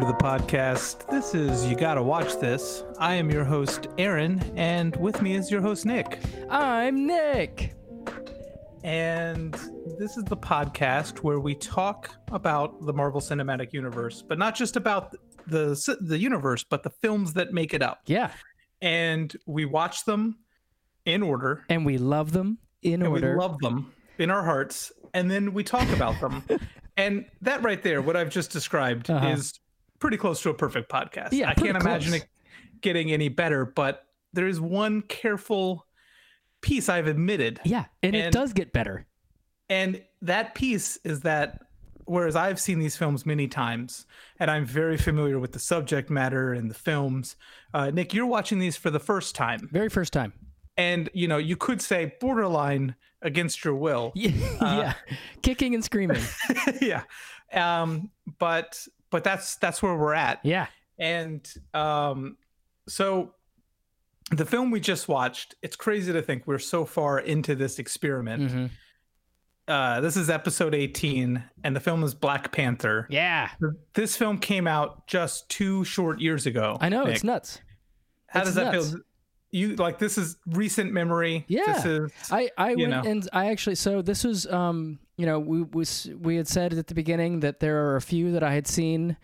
Welcome to the podcast. This is You Gotta Watch This. I am your host, Aaron, and with me is your host, Nick. I'm Nick. And this is the podcast where we talk about the Marvel Cinematic Universe, but not just about the the universe, but the films that make it up. Yeah. And we watch them in order. And we love them in and order. We love them in our hearts, and then we talk about them. and that right there, what I've just described, Uh-huh. is pretty close to a perfect podcast. Yeah, I can't imagine it getting any better, but there is one careful piece I've admitted. yeah, and, it does get better. And that piece is that whereas I've seen these films many times and I'm very familiar with the subject matter and the films, uh, Nick, you're watching these for the first time. Very first time. And, you know, you could say borderline against your will. Yeah, yeah. kicking and screaming. yeah. Um, but but that's that's where we're at. Yeah, And um, so the film we just watched, it's crazy to think we're so far into this experiment. Mhm. Uh, this is episode 18, and the film is Black Panther. yeah. This film came out just two short years ago. I know Nick. it's nuts. How it's does that nuts. feel? You like this is recent memory. Yeah. This is I I went know. and I actually so this was um you know we was we had said at the beginning that there are a few that I had seen,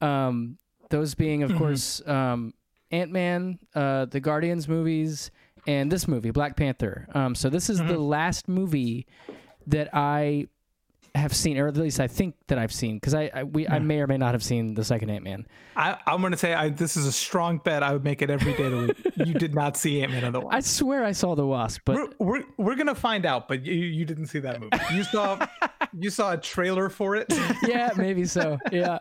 um those being of Mhm. course um Ant Man, uh the Guardians movies, and this movie Black Panther. Um so this is the Mhm. last movie that I have seen, or at least I think that I've seen, because I I, we, I may or may not have seen the second Ant Man. I, I'm going to say I, this is a strong bet. I would make it every day of the week. you did not see Ant Man otherwise. I swear I saw the Wasp, but we're, we're we're gonna find out, but you you didn't see that movie. You saw you saw a trailer for it. yeah, maybe so. Yeah,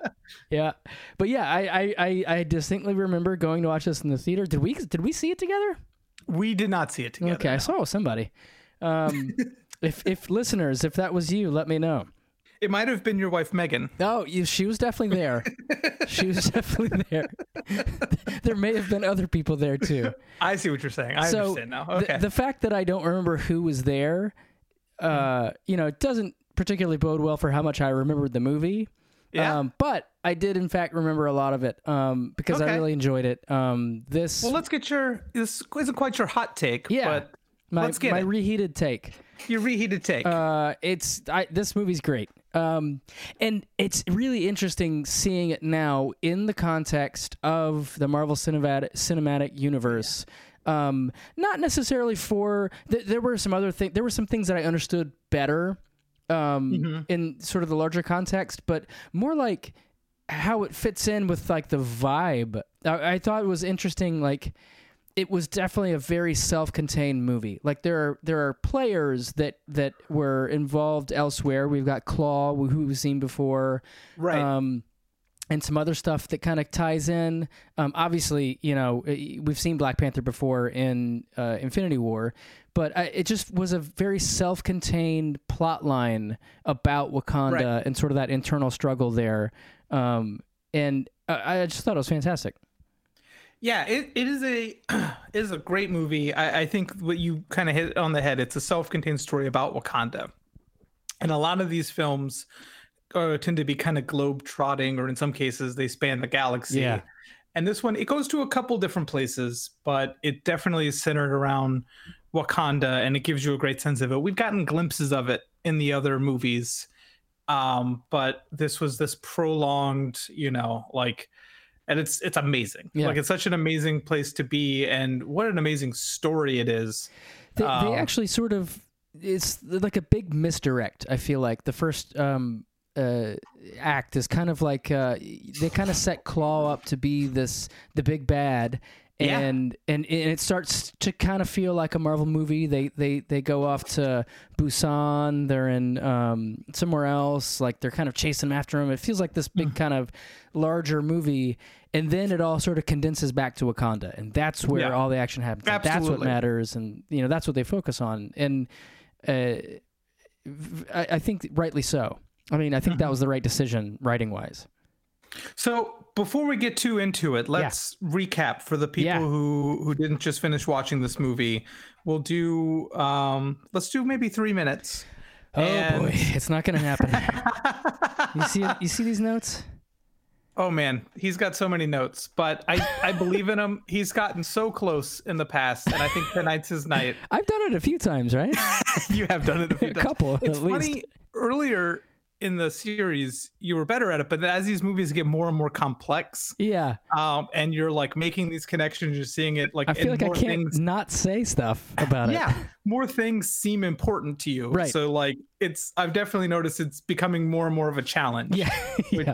yeah. But yeah, I, I, I, I distinctly remember going to watch this in the theater. Did we did we see it together? we did not see it together. okay, I saw it with somebody. Um, if if listeners, if that was you, let me know. It might have been your wife Megan. Oh, you, she was definitely there. she was definitely there. there may have been other people there too. I see what you're saying. I so understand now. the- Okay. the, fact that I don't remember who was there, uh, you know, it doesn't particularly bode well for how much I remembered the movie. yeah. Um, but I did, in fact, remember a lot of it um, because I really enjoyed it. Um, this, well, let's get your. This isn't quite your hot take. Yeah. But my, let's get my it. reheated take. Your reheated take. Uh, it's I, this movie's great, um, and it's really interesting seeing it now in the context of the Marvel Cinematic Cinematic Universe. Um, not necessarily for th- there were some other things. There were some things that I understood better um, Mhm. in sort of the larger context, but more like how it fits in with like the vibe. I, I thought it was interesting, like it was definitely a very self-contained movie. Like there are there are players that that were involved elsewhere. We've got Klaue, who we've seen before, right. um, and some other stuff that kind of ties in. Um, obviously, you know eh, we've seen Black Panther before in uh, Infinity War, but I, it just was a very self-contained plot line about Wakanda Right. and sort of that internal struggle there. Um, and I, I just thought it was fantastic. Yeah, it, it is a it is a great movie. I, I think what you kind of hit on the head. It's a self-contained story about Wakanda, and a lot of these films uh, tend to be kind of globe trotting, or in some cases they span the galaxy. Yeah. And this one, it goes to a couple different places, but it definitely is centered around Wakanda, and it gives you a great sense of it. We've gotten glimpses of it in the other movies, um, but this was this prolonged, you know, like and it's it's amazing. Yeah. Like it's such an amazing place to be, and what an amazing story it is. They, Um, they actually sort of it's like a big misdirect. I feel like the first um, uh, act is kind of like uh, they kind of set Klaue up to be this the big bad. Yeah. And, and and it starts to kind of feel like a Marvel movie. They they they go off to Busan. They're in um, somewhere else. Like they're kind of chasing after him. It feels like this Mm. big kind of larger movie. And then it all sort of condenses back to Wakanda, and that's where Yeah. all the action happens. That's what matters, and you know that's what they focus on. And uh, I, I think rightly so. I mean, I think Mm-hmm. that was the right decision, writing wise. So before we get too into it, let's recap for the people Yeah. who who didn't just finish watching this movie. We'll do um let's do maybe three minutes. Oh And- boy, it's not going to happen. you see, you see these notes? Oh man, he's got so many notes, but I I believe in him. He's gotten so close in the past, and I think tonight's his night. I've done it a few times, right? you have done it a few a times. couple. It's funny. least. Earlier in the series, you were better at it, but as these movies get more and more complex, Yeah, um, and you're like making these connections, you're seeing it like I feel like I can't things not say stuff about it. yeah more things seem important to you Right. so like it's i've definitely noticed it's becoming more and more of a challenge yeah, yeah.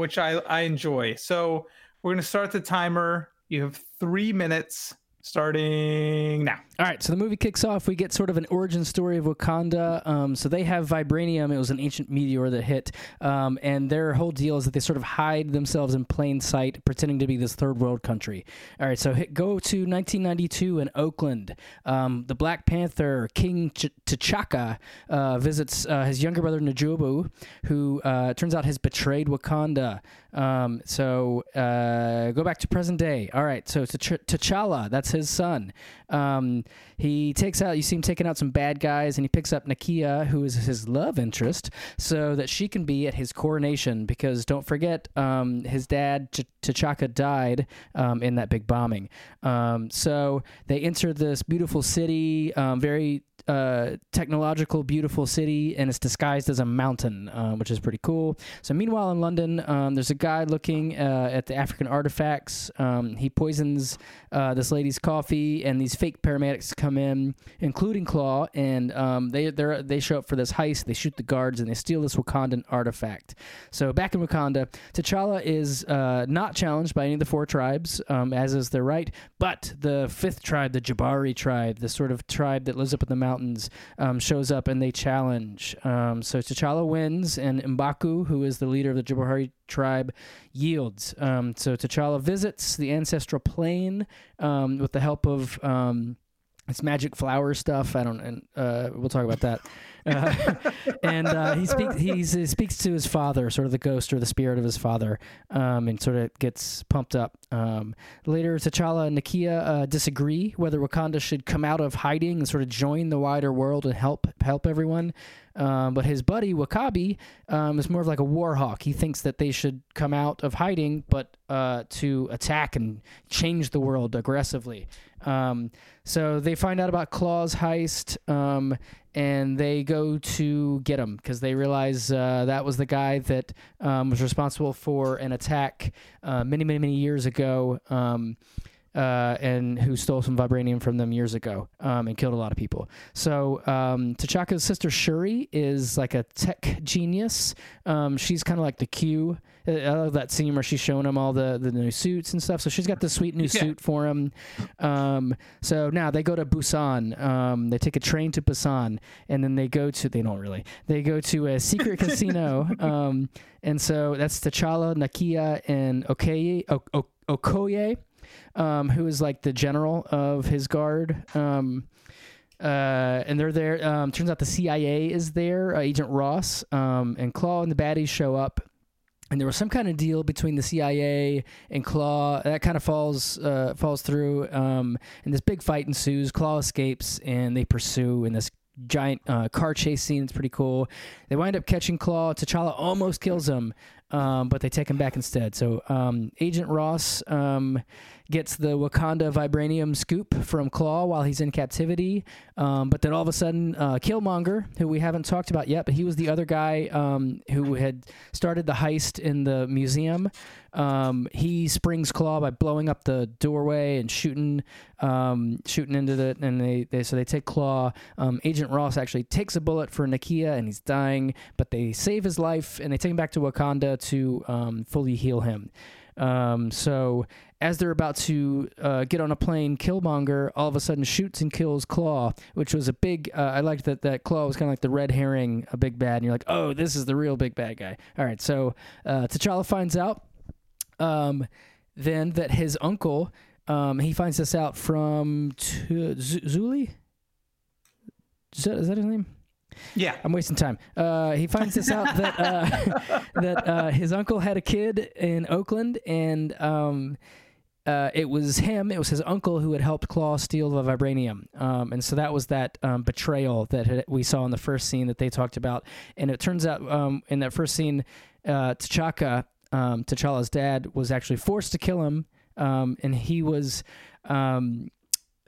Which i i enjoy. So we're going to start the timer. You have three minutes starting now All right, so the movie kicks off. We get sort of an origin story of Wakanda. Um, so they have vibranium. It was an ancient meteor that hit, um, and their whole deal is that they sort of hide themselves in plain sight, pretending to be this third world country. All right, so hit, go to 1992 in Oakland. Um, the Black Panther King Ch- T'Chaka uh, visits uh, his younger brother N'Jobu, who uh, turns out has betrayed Wakanda. Um, so uh, go back to present day. All right, so T'Ch- T'Challa, that's his son. Um, he takes out, you see him taking out some bad guys, and he picks up Nakia, who is his love interest, so that she can be at his coronation. Because don't forget, um, his dad, Ch- T'Chaka, died um, in that big bombing. Um, so they enter this beautiful city, um, very uh, technological, beautiful city, and it's disguised as a mountain, um, which is pretty cool. So, meanwhile, in London, um, there's a guy looking uh, at the African artifacts. Um, he poisons uh, this lady's coffee, and these fake paramedics come in, including Klaue, and um, they they show up for this heist. They shoot the guards, and they steal this Wakandan artifact. So, back in Wakanda, T'Challa is uh, not challenged by any of the four tribes, um, as is their right, but the fifth tribe, the Jabari tribe, the sort of tribe that lives up in the mountains, um, shows up and they challenge. Um, so T'Challa wins, and Mbaku, who is the leader of the Jabari tribe, yields. Um, so T'Challa visits the ancestral plane um, with the help of. Um, it's magic flower stuff. I don't, and uh, we'll talk about that. Uh, and uh, he speaks. He speaks to his father, sort of the ghost or the spirit of his father, um, and sort of gets pumped up. Um, later, T'Challa and Nakia uh, disagree whether Wakanda should come out of hiding and sort of join the wider world and help help everyone. Um, but his buddy W'Kabi um, is more of like a war hawk. He thinks that they should come out of hiding, but uh, to attack and change the world aggressively. Um, so they find out about Klaue's heist, um, and they go to get him because they realize uh, that was the guy that um, was responsible for an attack uh, many, many, many years ago. Uh, and who stole some vibranium from them years ago um, and killed a lot of people. So um, T'Chaka's sister Shuri is like a tech genius. Um, she's kind of like the Q. I love that scene where she's showing him all the, the new suits and stuff. So she's got the sweet new Yeah. suit for him. Um, so now they go to Busan. Um, they take a train to Busan, and then they go to they don't really they go to a secret casino. Um, and so that's T'Challa, Nakia, and Okoye. O- O- Okoye um, who is like the general of his guard. Um, uh, and they're there. Um, turns out the CIA is there. Uh, Agent Ross um, and Klaue and the baddies show up. And there was some kind of deal between the CIA and Klaue that kind of falls uh, falls through. Um, and this big fight ensues. Klaue escapes, and they pursue in this giant uh, car chase scene. It's pretty cool. They wind up catching Klaue. T'Challa almost kills him, um, but they take him back instead. So um, Agent Ross um, gets the Wakanda vibranium scoop from Klaue while he's in captivity. Um, but then all of a sudden, uh, Killmonger, who we haven't talked about yet, but he was the other guy um, who had started the heist in the museum. Um, he springs Klaue by blowing up the doorway and shooting, um, shooting into the, and they, they so they take Klaue. Um, Agent Ross actually takes a bullet for Nakia and he's dying, but they save his life and they take him back to Wakanda to um, fully heal him. Um, so as they're about to uh, get on a plane, Killmonger all of a sudden shoots and kills Klaue, which was a big. Uh, I liked that that Klaue was kind of like the red herring, a big bad, and you're like, oh, this is the real big bad guy. All right, so uh, T'Challa finds out um, then that his uncle. Um, he finds this out from T- Z- Zuli. Is that, is that his name? Yeah. I'm wasting time. Uh, he finds this out that uh, that uh, his uncle had a kid in Oakland, and um, uh, it was him. It was his uncle who had helped Klaue steal the vibranium, um, and so that was that um, betrayal that had, we saw in the first scene that they talked about. And it turns out um, in that first scene, uh, T'Chaka um, T'Challa's dad, was actually forced to kill him, um, and he was. Um,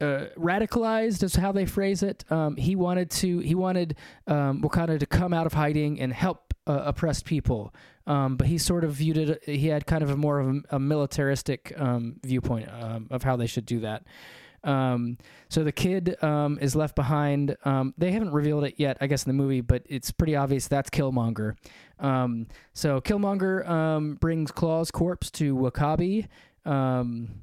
uh, radicalized is how they phrase it. He wanted to he wanted Wakanda to come out of hiding and help uh, oppressed people, um, but he sort of viewed it. He had kind of a more of a, a militaristic um, viewpoint um, of how they should do that. Um, so the kid um, is left behind. They haven't revealed it yet, I guess, in the movie, but it's pretty obvious that's Killmonger. So Killmonger brings Klaue's corpse to W'Kabi. Um,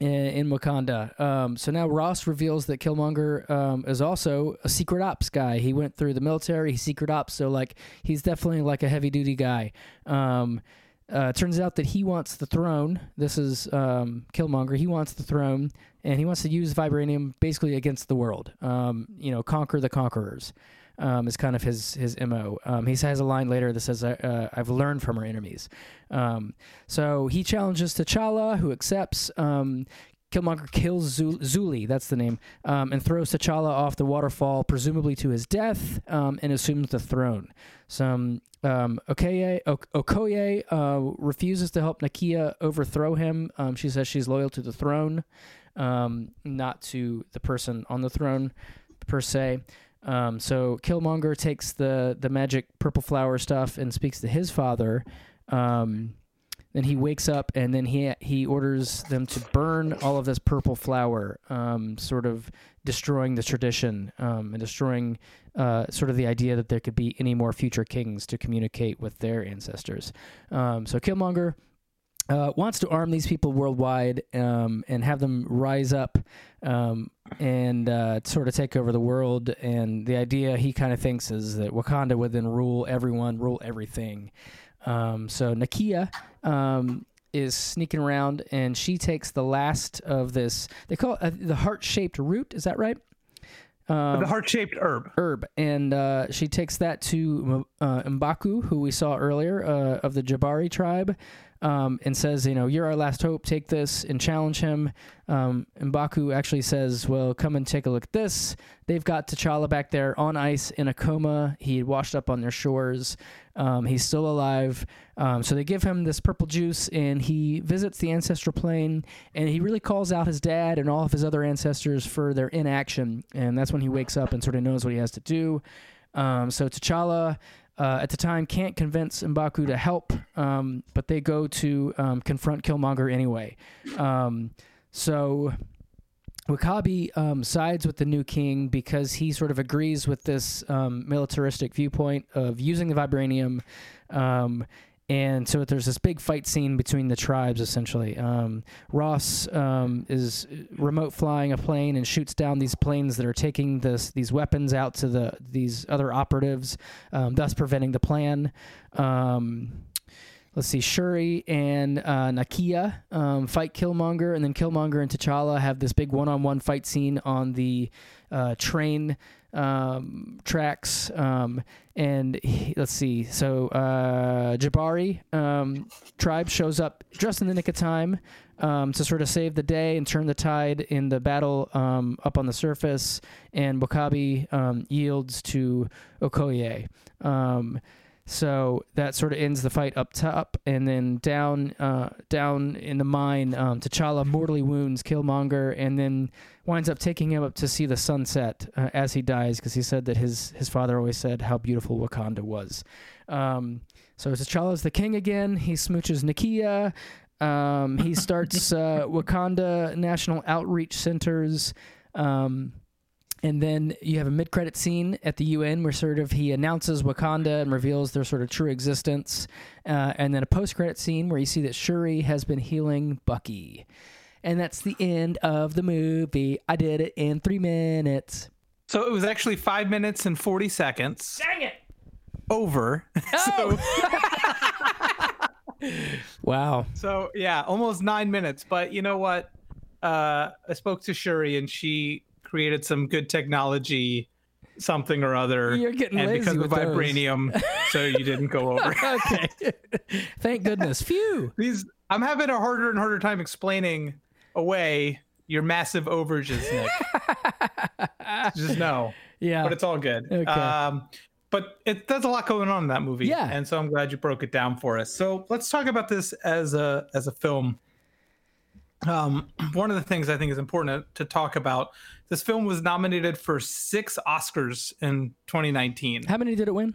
in, in Wakanda. Um, so now Ross reveals that Killmonger um, is also a secret ops guy. He went through the military, he's secret ops, so like he's definitely like a heavy duty guy. Um, uh, turns out that he wants the throne. This is um, Killmonger. He wants the throne, and he wants to use vibranium basically against the world. Um, you know, conquer the conquerors. Um, is kind of his his mo. Um, he has a line later that says, uh, "I've learned from our enemies." Um, so he challenges T'Challa, who accepts. Um, Killmonger kills Zul- Zuli, that's the name, um, and throws T'Challa off the waterfall, presumably to his death, um, and assumes the throne. Some um, Okoye, ok- Okoye uh, refuses to help Nakia overthrow him. Um, she says she's loyal to the throne, um, not to the person on the throne per se. Um, so Killmonger takes the the magic purple flower stuff and speaks to his father. Um, then he wakes up and then he he orders them to burn all of this purple flower, um, sort of destroying the tradition um, and destroying uh, sort of the idea that there could be any more future kings to communicate with their ancestors. Um, so Killmonger uh, wants to arm these people worldwide um, and have them rise up um, and uh, sort of take over the world. And the idea he kind of thinks is that Wakanda would then rule everyone, rule everything. Um, so Nakia um, is sneaking around and she takes the last of this. They call it uh, the heart shaped root. Is that right? Um, the heart-shaped herb. herb, and uh, she takes that to uh, Mbaku, who we saw earlier uh, of the Jabari tribe, um, and says, "You know, you're our last hope. Take this and challenge him." Um, Baku actually says, "Well, come and take a look at this." They've got T'Challa back there on ice in a coma. He washed up on their shores. Um, he's still alive. Um, so they give him this purple juice, and he visits the ancestral plane, and he really calls out his dad and all of his other ancestors for their inaction. And that's when he wakes up and sort of knows what he has to do. Um, so T'Challa, uh, at the time, can't convince Mbaku to help, um, but they go to um, confront Killmonger anyway. Um, so W'Kabi um, sides with the new king because he sort of agrees with this um, militaristic viewpoint of using the vibranium. Um, and so there's this big fight scene between the tribes, essentially. Um, Ross um, is remote flying a plane and shoots down these planes that are taking this these weapons out to the these other operatives, um, thus preventing the plan let's see, Shuri and uh, Nakia um, fight Killmonger, and then Killmonger and T'Challa have this big one-on-one fight scene on the uh, train um, tracks. Um, and he, let's see, so uh, Jabari um, tribe shows up just in the nick of time. Um, to sort of save the day and turn the tide in the battle um, up on the surface, and W'Kabi um, yields to Okoye. So that sort of ends the fight up top, and then down, uh, down in the mine, um, T'Challa mortally wounds Killmonger, and then winds up taking him up to see the sunset uh, as he dies, because he said that his his father always said how beautiful Wakanda was. Um, so T'Challa's the king again. He smooches Nakia. Um, he starts uh, Wakanda National Outreach Centers. Um, and then you have a mid-credit scene at the UN where sort of he announces Wakanda and reveals their sort of true existence, uh, and then a post-credit scene where you see that Shuri has been healing Bucky, and that's the end of the movie. I did it in three minutes. So it was actually five minutes and forty seconds. Dang it! Over. Oh. wow. So yeah, almost nine minutes. But you know what? Uh, I spoke to Shuri and she created some good technology, something or other. You're getting and lazy because of with those. vibranium, so you didn't go over. okay. Thank goodness. Phew. These I'm having a harder and harder time explaining away your massive overages, Nick. Just no. Yeah. But it's all good. Okay. Um, but it there's a lot going on in that movie. Yeah. and so I'm glad you broke it down for us. So let's talk about this as a as a film. Um, one of the things I think is important to, to talk about. This film was nominated for six Oscars in 2019. How many did it win?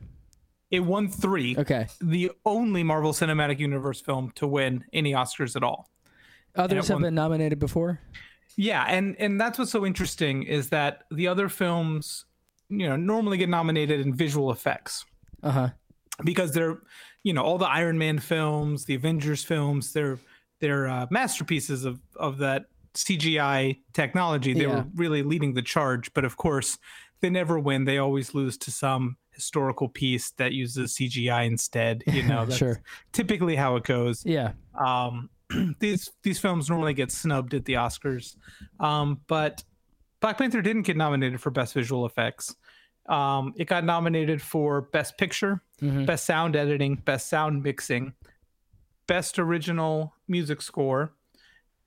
It won three. Okay. The only Marvel Cinematic Universe film to win any Oscars at all. Others have won- been nominated before. Yeah, and and that's what's so interesting is that the other films, you know, normally get nominated in visual effects Uh huh. because they're, you know, all the Iron Man films, the Avengers films, they're they're uh, masterpieces of of that CGI technology. They Yeah. were really leading the charge, but of course, they never win. They always lose to some historical piece that uses CGI instead. You know, that's Sure. typically how it goes Yeah. um, these these films normally get snubbed at the Oscars, um, but Black Panther didn't get nominated for Best Visual Effects. Um, it got nominated for Best Picture, Mhm. Best Sound Editing, Best Sound Mixing, Best Original Music Score,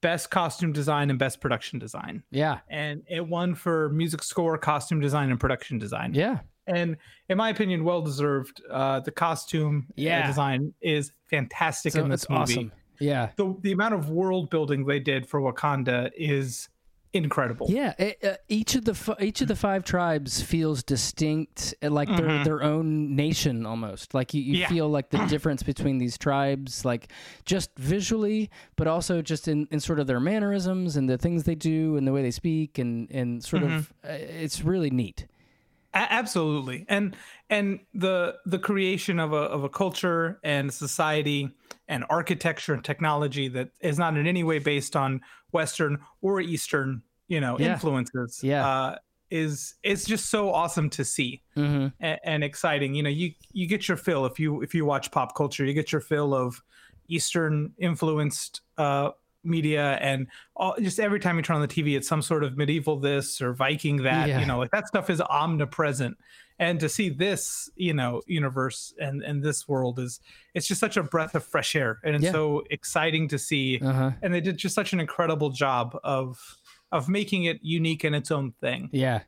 Best Costume Design, and Best Production Design. Yeah. And it won for music score, costume design, and production design Yeah. and in my opinion, well deserved. Uh, the costume uh, Yeah. design is fantastic So in this movie. awesome. Yeah. The the amount of world building they did for Wakanda is incredible. Yeah, it, uh, each of the f- each of the five tribes feels distinct, uh, like they're their own nation almost. Like you, you Mm-hmm. Yeah. feel like the difference between these tribes, like just visually, but also just in, in sort of their mannerisms and the things they do and the way they speak and and sort of Mm-hmm. uh, it's really neat. A- absolutely. And and the the creation of a of a culture and society and architecture and technology that is not in any way based on Western or Eastern, you know, Yeah. influences. Yeah. Uh, is it's just so awesome to see. hmm and, and exciting. You know, you you get your fill if you if you watch pop culture, you get your fill of Eastern influenced uh, media, and all, just every time you turn on the TV, it's some sort of medieval this or Viking that. Yeah. You know, like that stuff is omnipresent. And to see this, you know, universe and and this world is it's just such a breath of fresh air, and it's Yeah. so exciting to see. Uh huh. And they did just such an incredible job of of making it unique in its own thing. Yeah.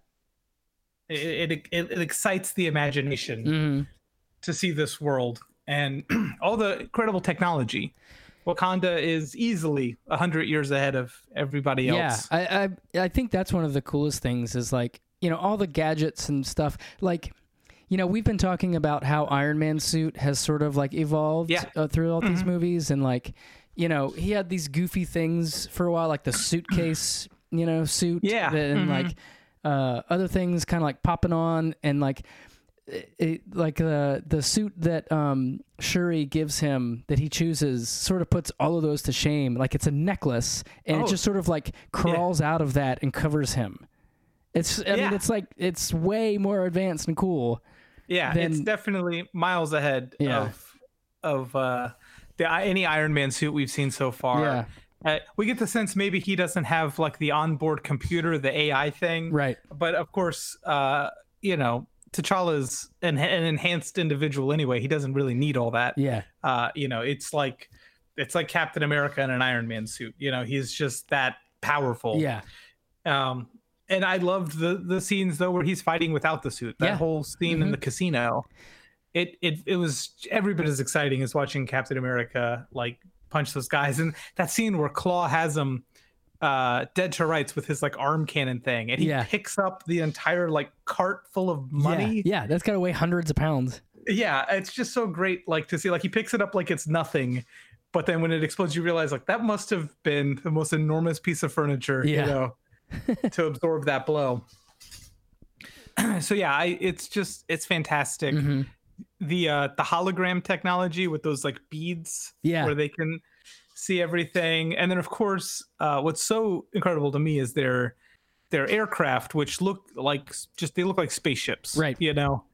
It it, it, it excites the imagination hmm to see this world and all the incredible technology. Wakanda is easily a hundred years ahead of everybody else. Yeah. I, I I think that's one of the coolest things is like you know all the gadgets and stuff. Like, you know, we've been talking about how Iron Man suit has sort of like evolved Yeah. uh, through all these movies, and like, you know, he had these goofy things for a while, like the suitcase, you know, suit, Yeah. and Mhm. like uh, other things kind of like popping on, and like. It, it- like the the suit that um, Shuri gives him that he chooses sort of puts all of those to shame. Like it's a necklace, and Oh. it just sort of like crawls out of that and covers him. It's I mean Yeah. it's like it's way more advanced and cool. yeah, then- it's definitely miles ahead Yeah. of of uh, the any Iron Man suit we've seen so far. Uh, we get the sense maybe he doesn't have like the onboard computer, the AI thing, Right. but of course, uh, you know, T'Challa's an, an enhanced individual anyway. He doesn't really need all that. Yeah. uh, you know, it's like it's like Captain America in an Iron Man suit. You know, he's just that powerful. Yeah. Um, and I loved the the scenes though where he's fighting without the suit. That Yeah. whole scene in Mhm. the casino. It it it was every bit as exciting as watching Captain America like punch those guys. And that scene where Klaue has him uh dead to rights with his like arm cannon thing and he Yeah. picks up the entire like cart full of money Yeah. yeah, that's got to weigh hundreds of pounds. yeah it's just so great like to see like he picks it up like it's nothing but then when it explodes you realize like that must have been the most enormous piece of furniture Yeah. you know to absorb that blow so yeah I, it's just it's fantastic Mhm. The uh the hologram technology with those like beads Yeah. where they can see everything and then of course uh what's so incredible to me is their their aircraft which look like just they look like spaceships Right. you know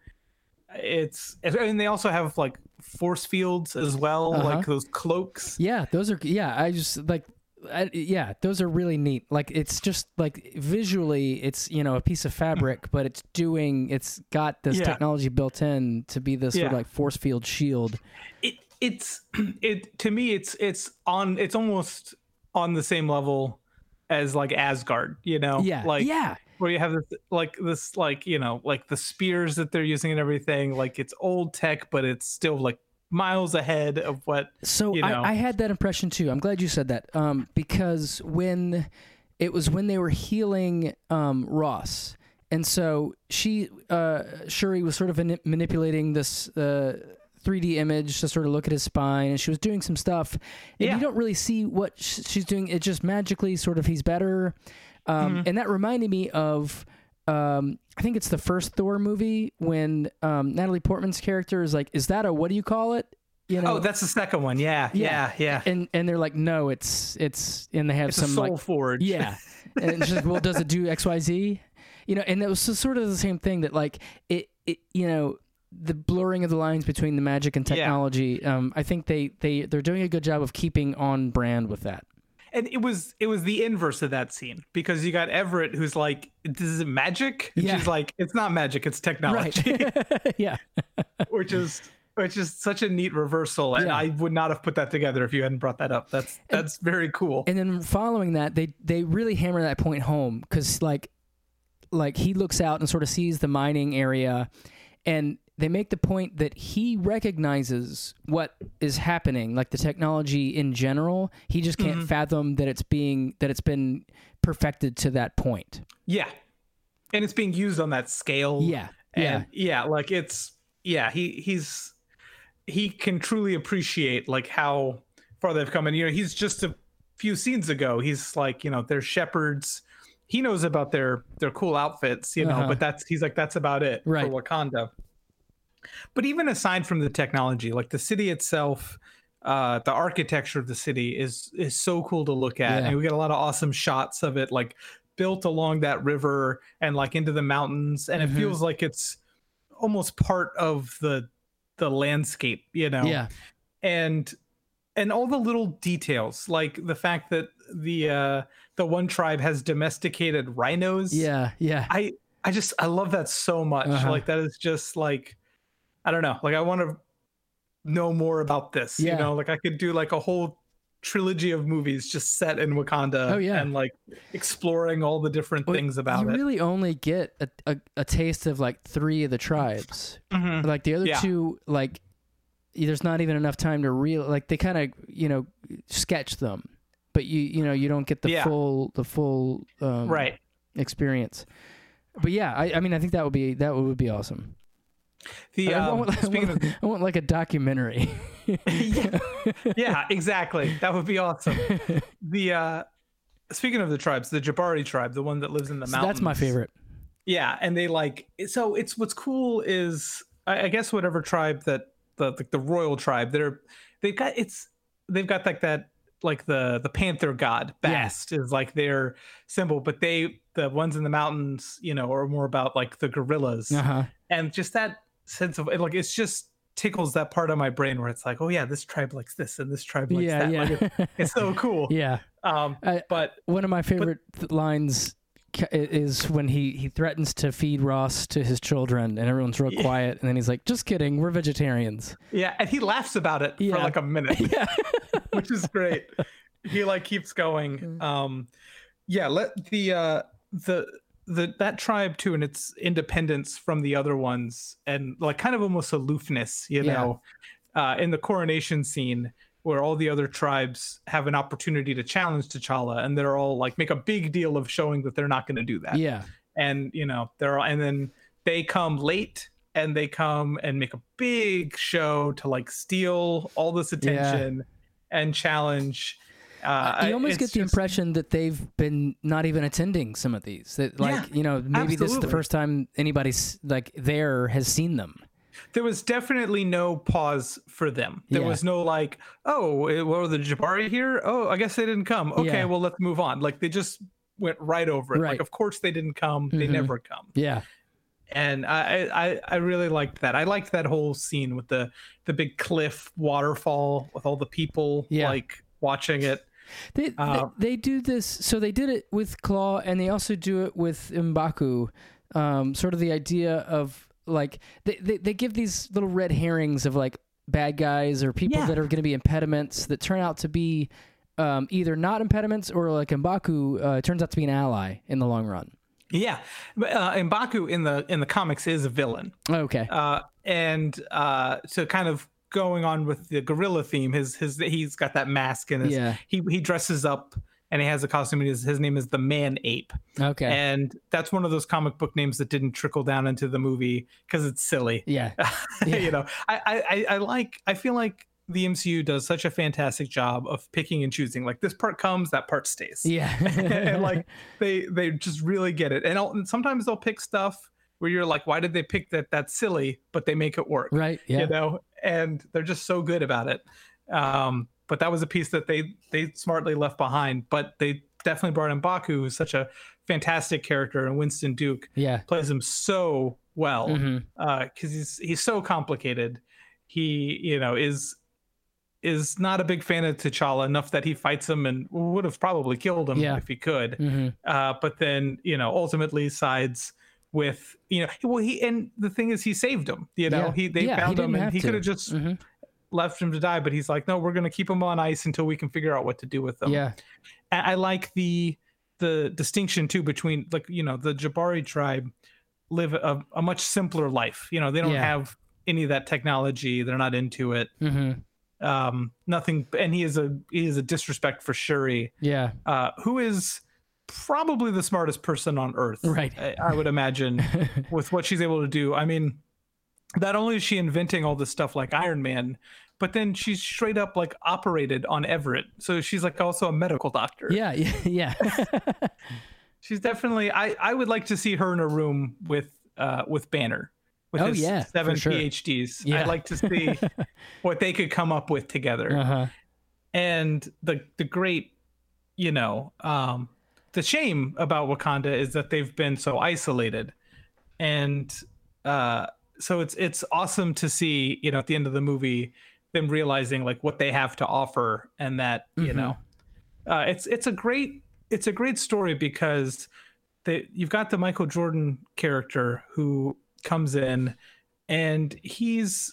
it's and they also have like force fields as well Uh-huh. like those cloaks Yeah, those are yeah. I just like. I, yeah, those are really neat. Like it's just like visually, it's you know a piece of fabric, but it's doing. It's got this Yeah. technology built in to be this sort of like force field shield. it it's it to me it's it's on it's almost on the same level as like asgard you know Yeah, like yeah, where you have this like this like you know like the spears that they're using and everything like it's old tech but it's still like miles ahead of what So you know. I, I had that impression too. I'm glad you said that. Um, because when it was when they were healing um, Ross, and so she uh, Shuri was sort of mani- manipulating this. Uh, 3D image to sort of look at his spine, and she was doing some stuff, and Yeah. you don't really see what sh- she's doing. It just magically sort of he's better, um, and that reminded me of um, I think it's the first Thor movie when um, Natalie Portman's character is like, "Is that a what do you call it?" You know, oh that's the second one yeah yeah yeah, and and they're like, no, it's it's and they have it's some soul like forge yeah, and she's like, well, does it do X Y Z? You know, and it was sort of the same thing that like it it you know the blurring of the lines between the magic and Yeah. technology. Um, I think they they they're doing a good job of keeping on brand with that. And it was it was the inverse of that scene because you got Everett who's like this is magic and Yeah. she's like it's not magic it's technology Right? yeah. which is which is such a neat reversal and Yeah. I would not have put that together if you hadn't brought that up that's that's very cool And then following that, they they really hammer that point home because like like he looks out and sort of sees the mining area, and they make the point that he recognizes what is happening, like the technology in general. He just can't Mm-hmm. fathom that it's being that it's been perfected to that point. Yeah. And it's being used on that scale. Yeah, yeah. Yeah, like it's yeah, he he's he can truly appreciate like how far they've come. And you know, he's just a few scenes ago, he's like, you know, they're shepherds. He knows about their their cool outfits, you know, Uh-huh. but that's he's like, that's about it Right. for Wakanda. But even aside from the technology, like the city itself, uh, the architecture of the city is is so cool to look at, Yeah. and we get a lot of awesome shots of it, like built along that river and like into the mountains, and Mhm. it feels like it's almost part of the the landscape, you know. Yeah, And and all the little details, like the fact that the uh the one tribe has domesticated rhinos. yeah, yeah. I I just I love that so much. Uh-huh. Like that is just like I don't know. Like I want to know more about this. Yeah. You know, like I could do like a whole trilogy of movies just set in Wakanda. Oh, yeah. and like exploring all the different Well, things about you it. You really only get a, a, a taste of like three of the tribes. Mhm. like the other Yeah. two like there's not even enough time to real like they kind of you know sketch them but you you know you don't get the Yeah. full the full um, Right. experience but yeah I, I mean i think that would be that would be awesome The I, um, want, I, want, of I want like a documentary yeah, yeah, exactly. That would be awesome. The uh speaking of the tribes, the Jabari tribe, the one that lives in the So mountains. that's my favorite Yeah, and they like so it's what's cool is I, I guess whatever tribe that the like the royal tribe they're they've got it's they've got like that like the the panther god Yeah. bast is like their symbol but they the ones in the mountains you know are more about like the gorillas uh-huh and just that sense of like it's just tickles that part of my brain where it's like oh yeah this tribe likes this and this tribe likes yeah that yeah Like, it- it's so cool yeah um I- but one of my favorite th- lines is when he he threatens to feed Ross to his children and everyone's real Yeah. quiet and then he's like just kidding we're vegetarians yeah and he laughs about it Yeah. for like a minute yeah which is great. he like keeps going. Um, yeah, let the uh, the the that tribe too, and its independence from the other ones, and like kind of almost aloofness, you Yeah. know, uh, in the coronation scene where all the other tribes have an opportunity to challenge T'Challa, and they're all like make a big deal of showing that they're not going to do that. Yeah. And you know they're all, and then they come late and they come and make a big show to like steal all this attention and challenge uh you almost get the just- impression that they've been not even attending some of these that like Yeah, you know maybe this is the first time anybody's like there has seen them there was definitely no pause for them there Yeah. was no like oh eh, were the jabari here oh i guess they didn't come okay Yeah. well let's move on like they just went right over it Right. like of course they didn't come they Mhm. never come yeah and I, I I really liked that. I liked that whole scene with the the big cliff waterfall with all the people Yeah. like watching it. They, Uh, they they do this. So they did it with Klaue, and they also do it with Mbaku. Um, sort of the idea of like they, they they give these little red herrings of like bad guys or people Yeah. that are going to be impediments that turn out to be um, either not impediments or like Mbaku uh, turns out to be an ally in the long run. Yeah, But, uh, and Baku in the in the comics is a villain, Okay. uh, and uh, so kind of going on with the gorilla theme. His his he's got that mask and his, Yeah. he he dresses up and he has a costume. His, his name is the Man Ape, Okay. and that's one of those comic book names that didn't trickle down into the movie because it's silly. yeah. Yeah. you know, I, I I- like I feel like the MCU does such a fantastic job of picking and choosing. Like this part comes, that part stays. Yeah. and like they they just really get it. And, and sometimes they'll pick stuff where you're like, why did they pick that? That's silly, but they make it work. right. Yeah. You know, and they're just so good about it. Um, but that was a piece that they they smartly left behind. But they definitely brought in Baku, who's such a fantastic character, and Winston Duke Yeah. plays him so well because he's he's so complicated. He you know is is not a big fan of T'Challa enough that he fights him and would have probably killed him Yeah. if he could. Mhm. Uh, but then you know ultimately sides with you know well he and the thing is he saved him. You know Yeah. he they Yeah, he found him and he could have just Mhm. left him to die. But he's like no we're gonna keep him on ice until we can figure out what to do with them. Yeah. I I like the the distinction too between like you know the Jabari tribe live a, a much simpler life. You know they don't Yeah. have any of that technology. They're not into it. hmm Um, nothing. And he is a he is a disrespect for Shuri, Yeah. uh, who is probably the smartest person on Earth. Right. I, I would imagine with what she's able to do. I mean, not only is she inventing all this stuff like Iron Man, but then she's straight up like operated on Everett. So she's like also a medical doctor. yeah. Yeah. Yeah. She's definitely. I I would like to see her in a room with uh with Banner. With Oh, his yeah, seven sure. PhDs. Yeah. I'd like to see what they could come up with together. uh-huh. And the the great, you know, um, the shame about Wakanda is that they've been so isolated, and uh, so it's it's awesome to see, you know, at the end of the movie, them realizing like what they have to offer, and that you Mhm. know, uh, it's it's a great it's a great story because they you've got the Michael Jordan character who comes in, and he's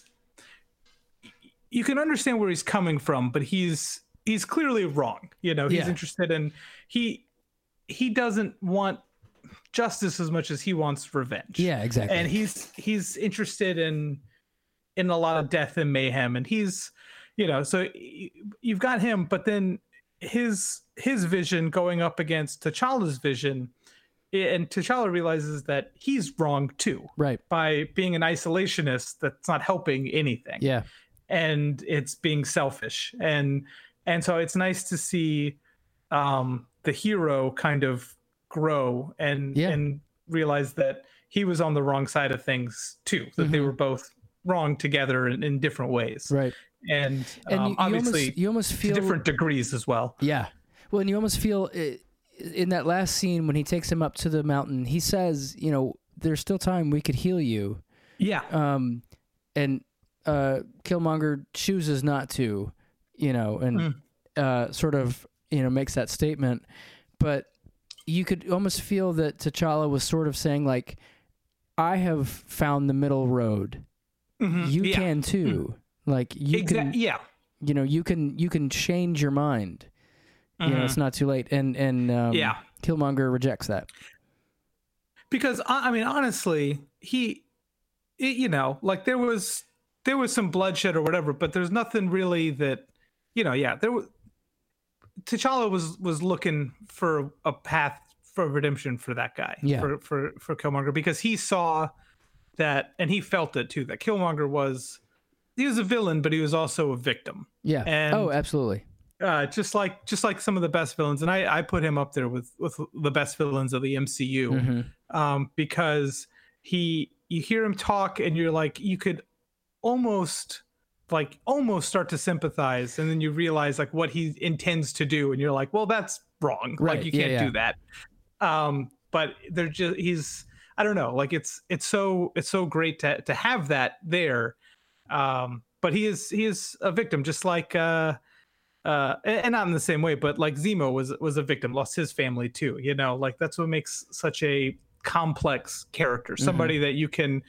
you can understand where he's coming from, but he's he's clearly wrong. You know, he's Yeah. interested in he he doesn't want justice as much as he wants revenge. Yeah. Exactly. And he's he's interested in in a lot of death and mayhem and he's you know, so you've got him but then his his vision going up against T'Challa's vision and T'Challa realizes that he's wrong too right. by being an isolationist that's not helping anything Yeah. and it's being selfish and and so it's nice to see um the hero kind of grow and Yeah. and realize that he was on the wrong side of things too that they Mhm. were both wrong together in, in different ways Right. and, And um, you, you obviously almost you almost feel different degrees as well Yeah. Well, and you almost feel in that last scene when he takes him up to the mountain, he says, you know, there's still time we could heal you. yeah Um, and uh, Killmonger chooses not to, you know, and Mm. uh, sort of, you know, makes that statement. But you could almost feel that T'Challa was sort of saying, like, I have found the middle road. Mhm. You yeah. can too. Like you Exa- can, yeah you know, you can you can change your mind. You know, it's not too late. And and um, yeah Killmonger rejects that. because I I mean honestly he it, you know like there was there was some bloodshed or whatever but there's nothing really that you know yeah there was T'Challa was was looking for a path for redemption for that guy Yeah. for for for Killmonger because he saw that and he felt it too that Killmonger was he was a villain but he was also a victim Yeah. And- oh, absolutely. uh, just like just like some of the best villains, and I, I put him up there with with the best villains of the MCU Mhm. um, because he you hear him talk and you're like you could almost like almost start to sympathize, and then you realize like what he intends to do, and you're like, well, that's wrong. Right, Like you can't yeah. do that. Um, but they're just he's I don't know, like it's it's so it's so great to to have that there. Um, but he is he is a victim, just like uh uh and and not in the same way but like zemo was was a victim lost his family too you know like that's what makes such a complex character somebody that you can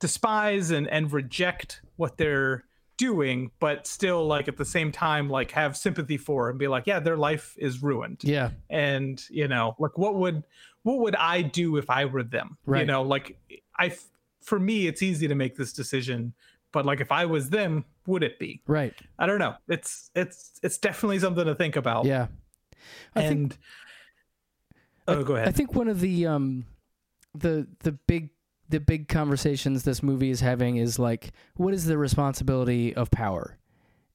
despise and and reject what they're doing but still like at the same time like have sympathy for and be like yeah their life is ruined Yeah. and you know like what would what would i do if i were them Right. you know like i for me it's easy to make this decision but like if i was them would it be Right. i don't know it's it's it's definitely something to think about Yeah. I think and oh go ahead. I think one of the um the the big the big conversations this movie is having is like what is the responsibility of power?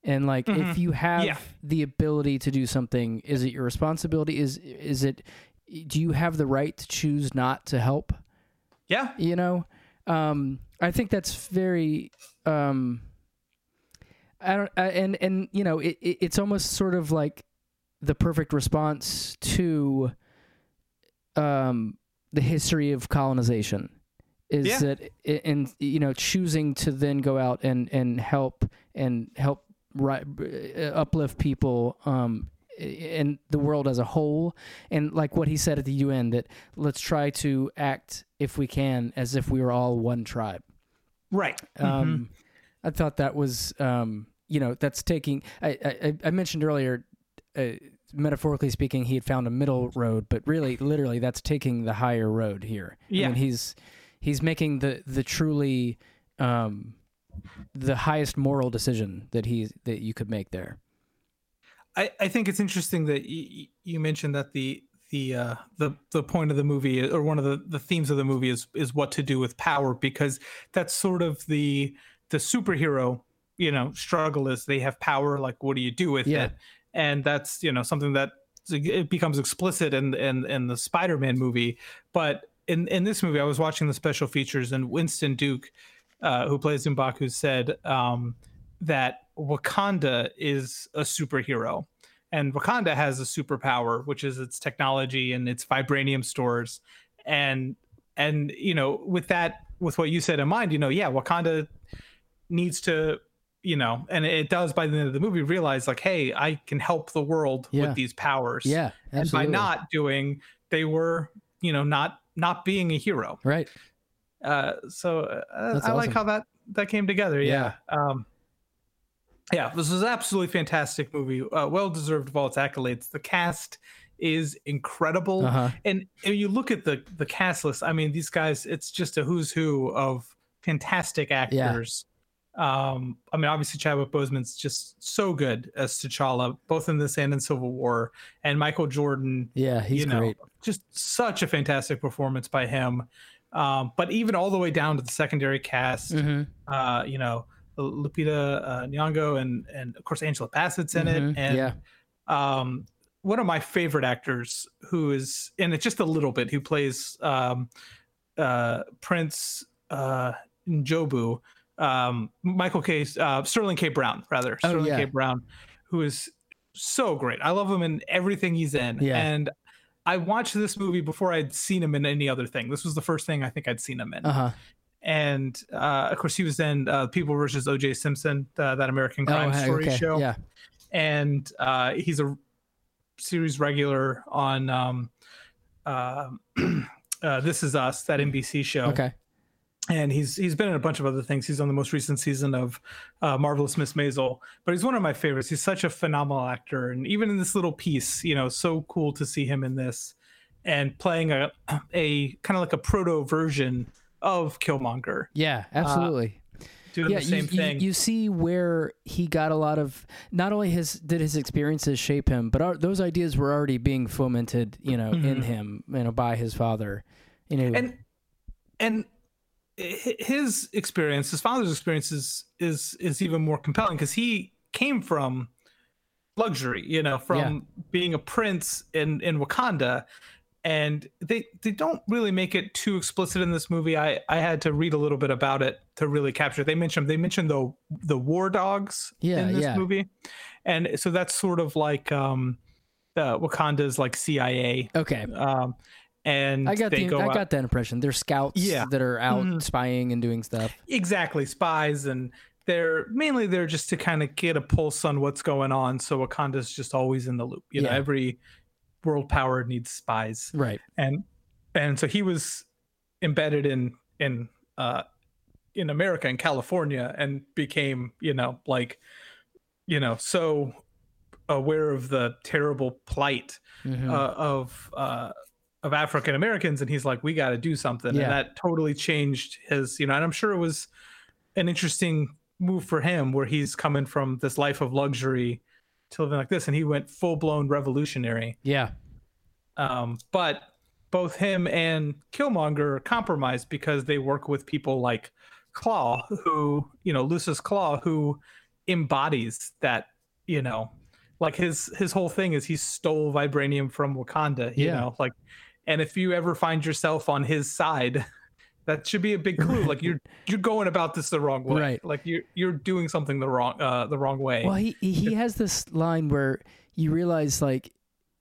And like if Mhm. you have Yeah. the ability to do something, is it your responsibility? Is is it do you have the right to choose not to help? yeah you know um i think that's very um i don't I, and and you know it, it it's almost sort of like the perfect response to um the history of colonization is Yeah. that i- and you know choosing to then go out and and help and help right uplift people um in the world as a whole and like what he said at the UN that let's try to act if we can as if we were all one tribe. right Um, I thought that was um, you know that's taking. I I, I mentioned earlier, uh, metaphorically speaking, he had found a middle road, but really, literally, that's taking the higher road here. I Yeah. mean, he's he's making the the truly um, the highest moral decision that he that you could make there. I, I think it's interesting that you, you mentioned that the the uh, the the point of the movie or one of the, the themes of the movie is is what to do with power because that's sort of the the superhero you know struggle is they have power like what do you do with Yeah. it and that's you know something that it becomes explicit in in in the Spider-Man movie but in in this movie I was watching the special features and Winston Duke uh, who plays M'Baku said um, that Wakanda is a superhero and Wakanda has a superpower, which is its technology and its vibranium stores. And and you know, with that, with what you said in mind, you know, yeah, Wakanda needs to, you know, and it does by the end of the movie realize like, hey, I can help the world Yeah. with these powers. Yeah, And by not doing, they were, you know, not not being a hero. right. Uh, so uh, I like how that that came together. Yeah. Um, yeah, this was absolutely fantastic movie. Uh, well deserved of all its accolades. The cast is incredible, Uh huh. and, and you look at the the cast list. I mean, these guys. It's just a who's who of fantastic actors. Um, I mean, obviously Chadwick Boseman's just so good as T'Challa, both in this and in Civil War, and Michael Jordan Yeah, he's you know, great. Just such a fantastic performance by him. Um, but even all the way down to the secondary cast, hmm uh, you know, Lupita uh, Nyong'o and and of course Angela Bassett's in Mhm, it, and yeah. um, one of my favorite actors who is in it just a little bit, who plays um, uh, Prince uh, N'Jobu, um, Michael K. Uh, Sterling K. Brown, rather Oh, Sterling yeah. K. Brown, who is so great. I love him in everything he's in, Yeah. and I watched this movie before I'd seen him in any other thing. This was the first thing I think I'd seen him in Uh huh. and uh, of course he was in uh, People versus O.J. Simpson, uh, that American Oh, crime hey, story okay. show, Yeah. and uh, he's a series regular on um, uh, uh, This Is Us, that NBC show, Okay. And he's he's been in a bunch of other things. He's on the most recent season of uh, Marvelous Miss Maisel, but he's one of my favorites. He's such a phenomenal actor, and even in this little piece, you know, so cool to see him in this and playing a a kind of like a proto version of Killmonger Yeah, absolutely. doing yeah, the same you, thing. You, you see where he got a lot of not only his did his experiences shape him, but our, those ideas were already being fomented, you know, in Mhm. him, you know, by his father. You know, and and his experience, his father's experience is is, is even more compelling because he came from luxury, you know, from being a prince in in Wakanda. And they they don't really make it too explicit in this movie. I I had to read a little bit about it to really capture. it. They mentioned they mentioned the the war dogs Yeah, in this yeah. movie, and so that's sort of like um, uh, Wakanda's like CIA. okay, Um, and I got the go I out- got that impression. They're scouts Yeah. that are out Mhm. spying and doing stuff. exactly spies and they're mainly there just to kind of get a pulse on what's going on so wakanda's just always in the loop you know every world power needs spies Right. and and so he was embedded in in uh in America in California and became, you know, like, you know, so aware of the terrible plight Mhm. uh, of uh, of African Americans, and he's like, we got to do something, Yeah. and that totally changed his, you know, and I'm sure it was an interesting move for him where he's coming from this life of luxury to living like this, and he went full blown revolutionary. yeah. Um, but both him and Killmonger are compromised because they work with people like Klaue, who you know, Lucius Klaue, who embodies that, you know, like his his whole thing is he stole vibranium from Wakanda, you Yeah. know, like, and if you ever find yourself on his side. That should be a big clue. Like you're you're going about this the wrong way. Right. Like you're you're doing something the wrong uh the wrong way. Well, he he he has this line where you realize like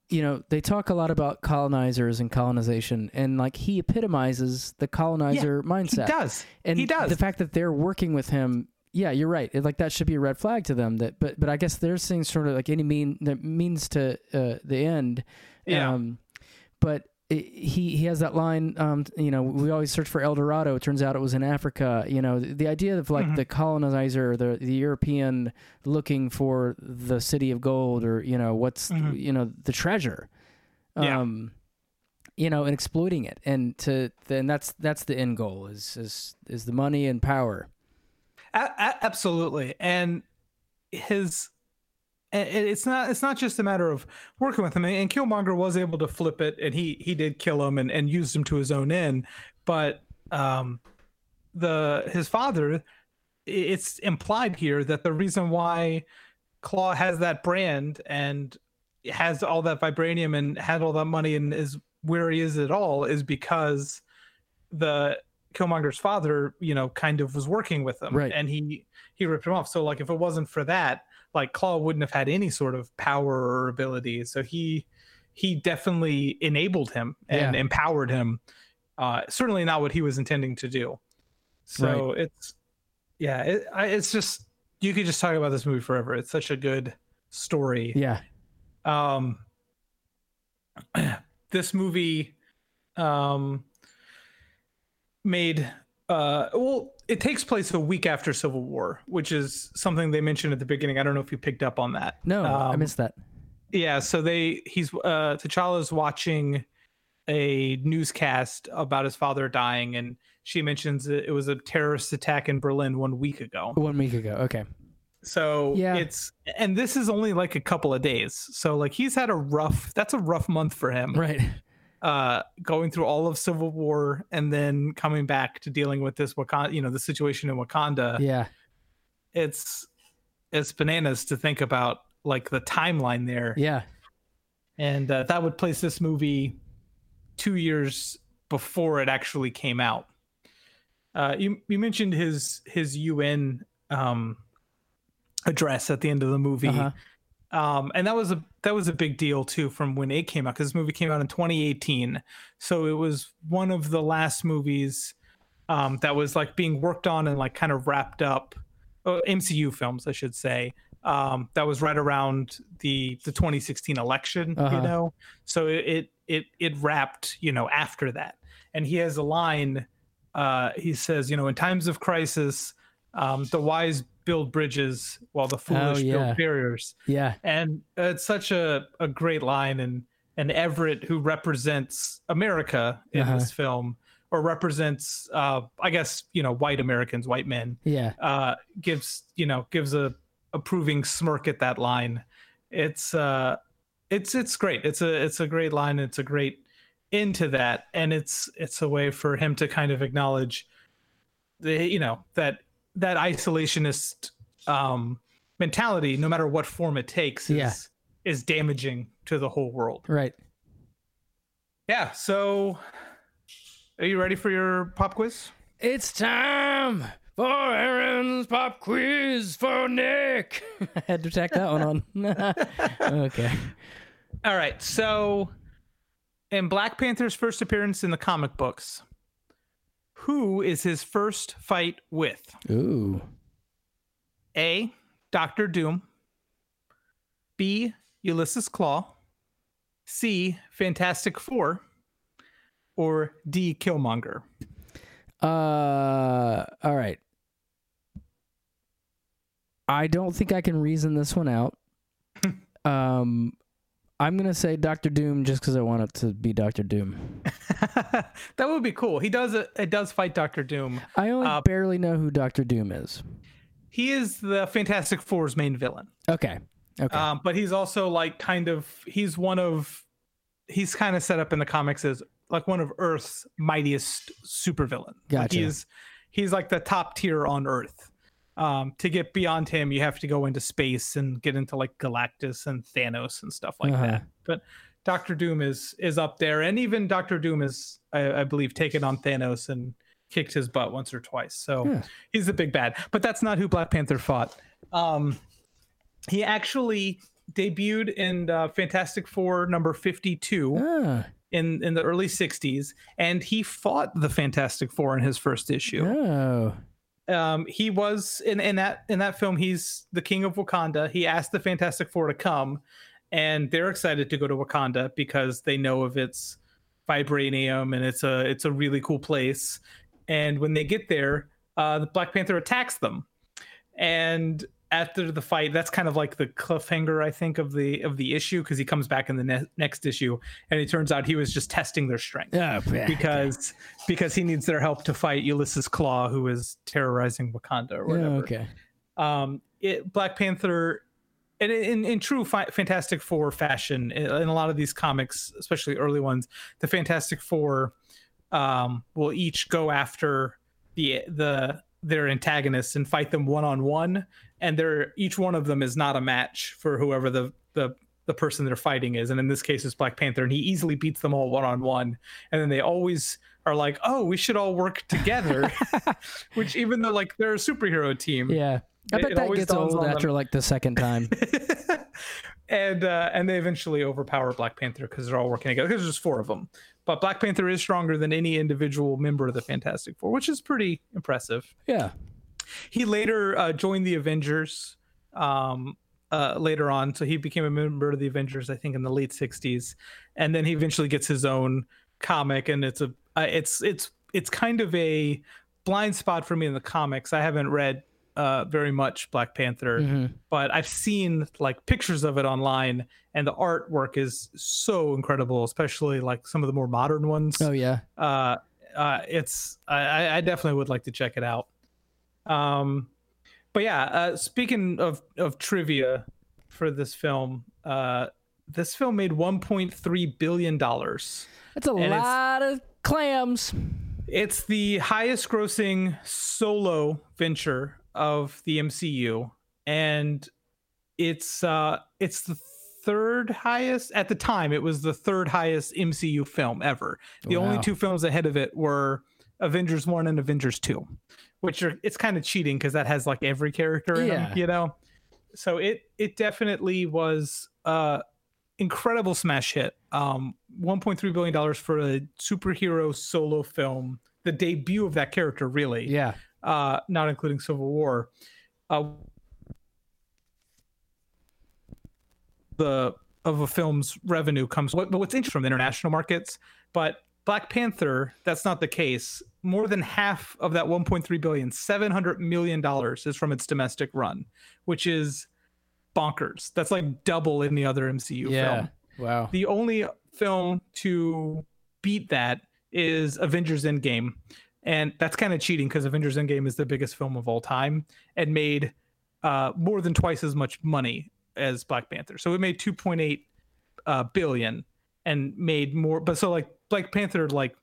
you know they talk a lot about colonizers and colonization and like he epitomizes the colonizer he mindset does. and he does. the fact that they're working with him yeah you're right It- like that should be a red flag to them that but but i guess they're saying sort of like any mean that means to uh, the end Yeah. um but he he has that line um you know we always search for el dorado it turns out it was in africa you know the, the idea of like Mhm. the colonizer the the european looking for the city of gold or you know what's Mhm. you know the treasure Yeah. um you know and exploiting it and to then that's that's the end goal is is is the money and power A- a- absolutely and his it's not it's not just a matter of working with him. And killmonger was able to flip it and he he did kill him and, and used him to his own end. But um the his father it's implied here that the reason why Klaue has that brand and has all that vibranium and had all that money and is where he is at all is because the Killmonger's father, you know, kind of was working with him, Right. and he he ripped him off. So like, if it wasn't for that, like Klaue wouldn't have had any sort of power or ability. So he he definitely enabled him and Yeah. empowered him. Uh, certainly not what he was intending to do. So it's yeah, it, I, it's just you could just talk about this movie forever. It's such a good story yeah um this movie um made uh well it takes place a week after civil war which is something they mentioned at the beginning i don't know if you picked up on that no i Um, missed that yeah so they he's uh t'challa's watching a newscast about his father dying and she mentions it was a terrorist attack in berlin one week ago one week ago okay so Yeah. it's and this is only like a couple of days. So like he's had a rough that's a rough month for him. right Uh going through all of Civil War and then coming back to dealing with this Wakanda, you know, the situation in Wakanda. yeah It's it's bananas to think about like the timeline there. yeah And uh, that would place this movie 2 years before it actually came out. Uh you you mentioned his his UN um address at the end of the movie. uh-huh. Um and that was a that was a big deal too from when it came out because this movie came out in 2018 so it was one of the last movies um that was like being worked on and like kind of wrapped up uh, mcu films i should say um that was right around the the 2016 election Uh-huh. you know? So it it it, wrapped you know after that. And he has a line uh he says you know in times of crisis um the wise build bridges while the foolish Oh, yeah. build barriers. Yeah. And it's such a, a great line and and everett who represents america in Uh-huh. this film or represents uh i guess you know white americans white men yeah. uh gives you know gives a approving smirk at that line. It's uh it's it's great. It's a it's a great line. It's a great into that. And it's it's a way for him to kind of acknowledge the you know that that isolationist um mentality no matter what form it takes is Yeah. is damaging to the whole world right yeah so are you ready for your pop quiz It's time for Aaron's pop quiz for Nick. I had to tack that one on. okay. All right. So, in Black Panther's first appearance in the comic books, who is his first fight with? Ooh. A. Doctor Doom. B. Ulysses Klaue. C. Fantastic Four. Or D. Killmonger. Uh, all right. I don't think I can reason this one out. um, I'm gonna say Doctor Doom just because I want it to be Doctor Doom. that would be cool. He does it. It does fight Doctor Doom. I only Uh, barely know who Doctor Doom is. He is the Fantastic Four's main villain. Okay. Okay. Um, but he's also like kind of he's one of he's kind of set up in the comics as like one of Earth's mightiest supervillains. Like Gotcha. he's he's like the top tier on Earth. Um, to get beyond him, you have to go into space and get into like Galactus and Thanos and stuff like Uh-huh. that. But Doctor Doom is is up there, and even Doctor Doom is, I, I believe, taken on Thanos and kicked his butt once or twice. So Yeah. he's the big bad. But that's not who Black Panther fought. Um, he actually debuted in uh, Fantastic Four number fifty-two ah, in in the early '60s, and he fought the Fantastic Four in his first issue. oh. Um, he was in in that in that film. He's the king of Wakanda. He asked the Fantastic Four to come, and they're excited to go to Wakanda because they know of its vibranium and it's a it's a really cool place. And when they get there, uh, the Black Panther attacks them, and after the fight, that's kind of like the cliffhanger, I think, of the of the issue because he comes back in the ne- next issue, and it turns out he was just testing their strength. Oh, because because he needs their help to fight Ulysses Klaue, who is terrorizing Wakanda or yeah, okay. Um, it, Black Panther, and in, in, in true fi- Fantastic Four fashion, in, in a lot of these comics, especially early ones, the Fantastic Four um, will each go after the the their antagonists and fight them one on one, and they're each one of them is not a match for whoever the the the person they're fighting is, and in this case, it's Black Panther, and he easily beats them all one on one, and then they always are like, "Oh, we should all work together," which even though like they're a superhero team, Yeah. I bet it that always gets old on them. after like the second time. and uh, and they eventually overpower Black Panther because they're all working together. Because there's four of them, but Black Panther is stronger than any individual member of the Fantastic Four, which is pretty impressive. yeah. He later uh, joined the Avengers um, uh, later on, so he became a member of the Avengers, I think, in the late '60s, and then he eventually gets his own comic, and it's a uh, it's it's it's kind of a blind spot for me in the comics. I haven't read uh, very much Black Panther Mhm. but I've seen like pictures of it online, and the artwork is so incredible, especially like some of the more modern ones. Oh yeah. Uh, uh, it's I, I definitely would like to check it out. Um, but yeah, uh, speaking of of trivia for this film, uh, this film made 1.3 billion dollars. That's a And lot of clams. It's the highest grossing solo venture of the MCU and it's uh it's the third highest at the time it was the third highest MCU film ever. The only two films ahead of it were Avengers 1 and Avengers 2, which are it's kind of cheating cuz that has like every character in Yeah. them, you know. So it it definitely was uh incredible smash hit. Um, 1.3 billion dollars for a superhero solo film, the debut of that character, really. Yeah. Uh, not including Civil War. Uh, the of a film's revenue comes what, what's interesting from the international markets, but Black Panther, that's not the case. More than half of that 1.3 billion, 700 million dollars is from its domestic run, which is bonkers. That's like double any other MCU yeah. film. Wow. The only film to beat that is Avengers Endgame. And that's kind of cheating because Avengers Endgame is the biggest film of all time and made uh, more than twice as much money as Black Panther. So it made 2.8 uh, billion and made more. But so like Black Panther, like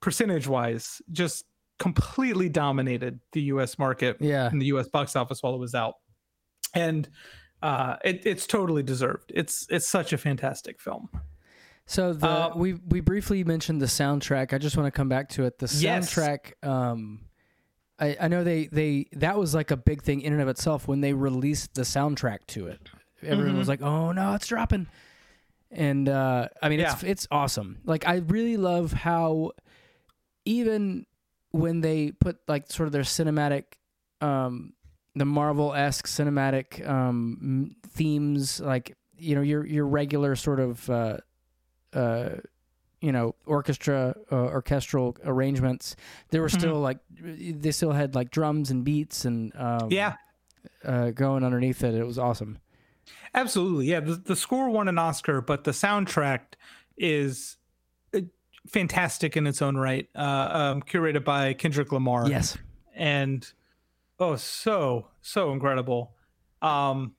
percentage wise, just completely dominated the US market Yeah. in the US box office while it was out. And uh, it, it's totally deserved. It's it's such a fantastic film. So the Uh, we we briefly mentioned the soundtrack. I just want to come back to it. The Yes. soundtrack. Um, I, I know they they that was like a big thing in and of itself when they released the soundtrack to it. Everyone Mm-hmm. was like, "Oh no, it's dropping!" And uh, I mean, it's it's awesome. Like I really love how even when they put like sort of their cinematic, um, the Marvel esque cinematic um, themes, like you know your your regular sort of uh, uh, you know orchestra uh, orchestral arrangements there were still like they still had like drums and beats and um, Yeah, uh, going underneath it it was awesome absolutely. Yeah, the, the score won an Oscar, but the soundtrack is uh, fantastic in its own right. Uh, um, curated by Kendrick Lamar. yes and oh so so incredible um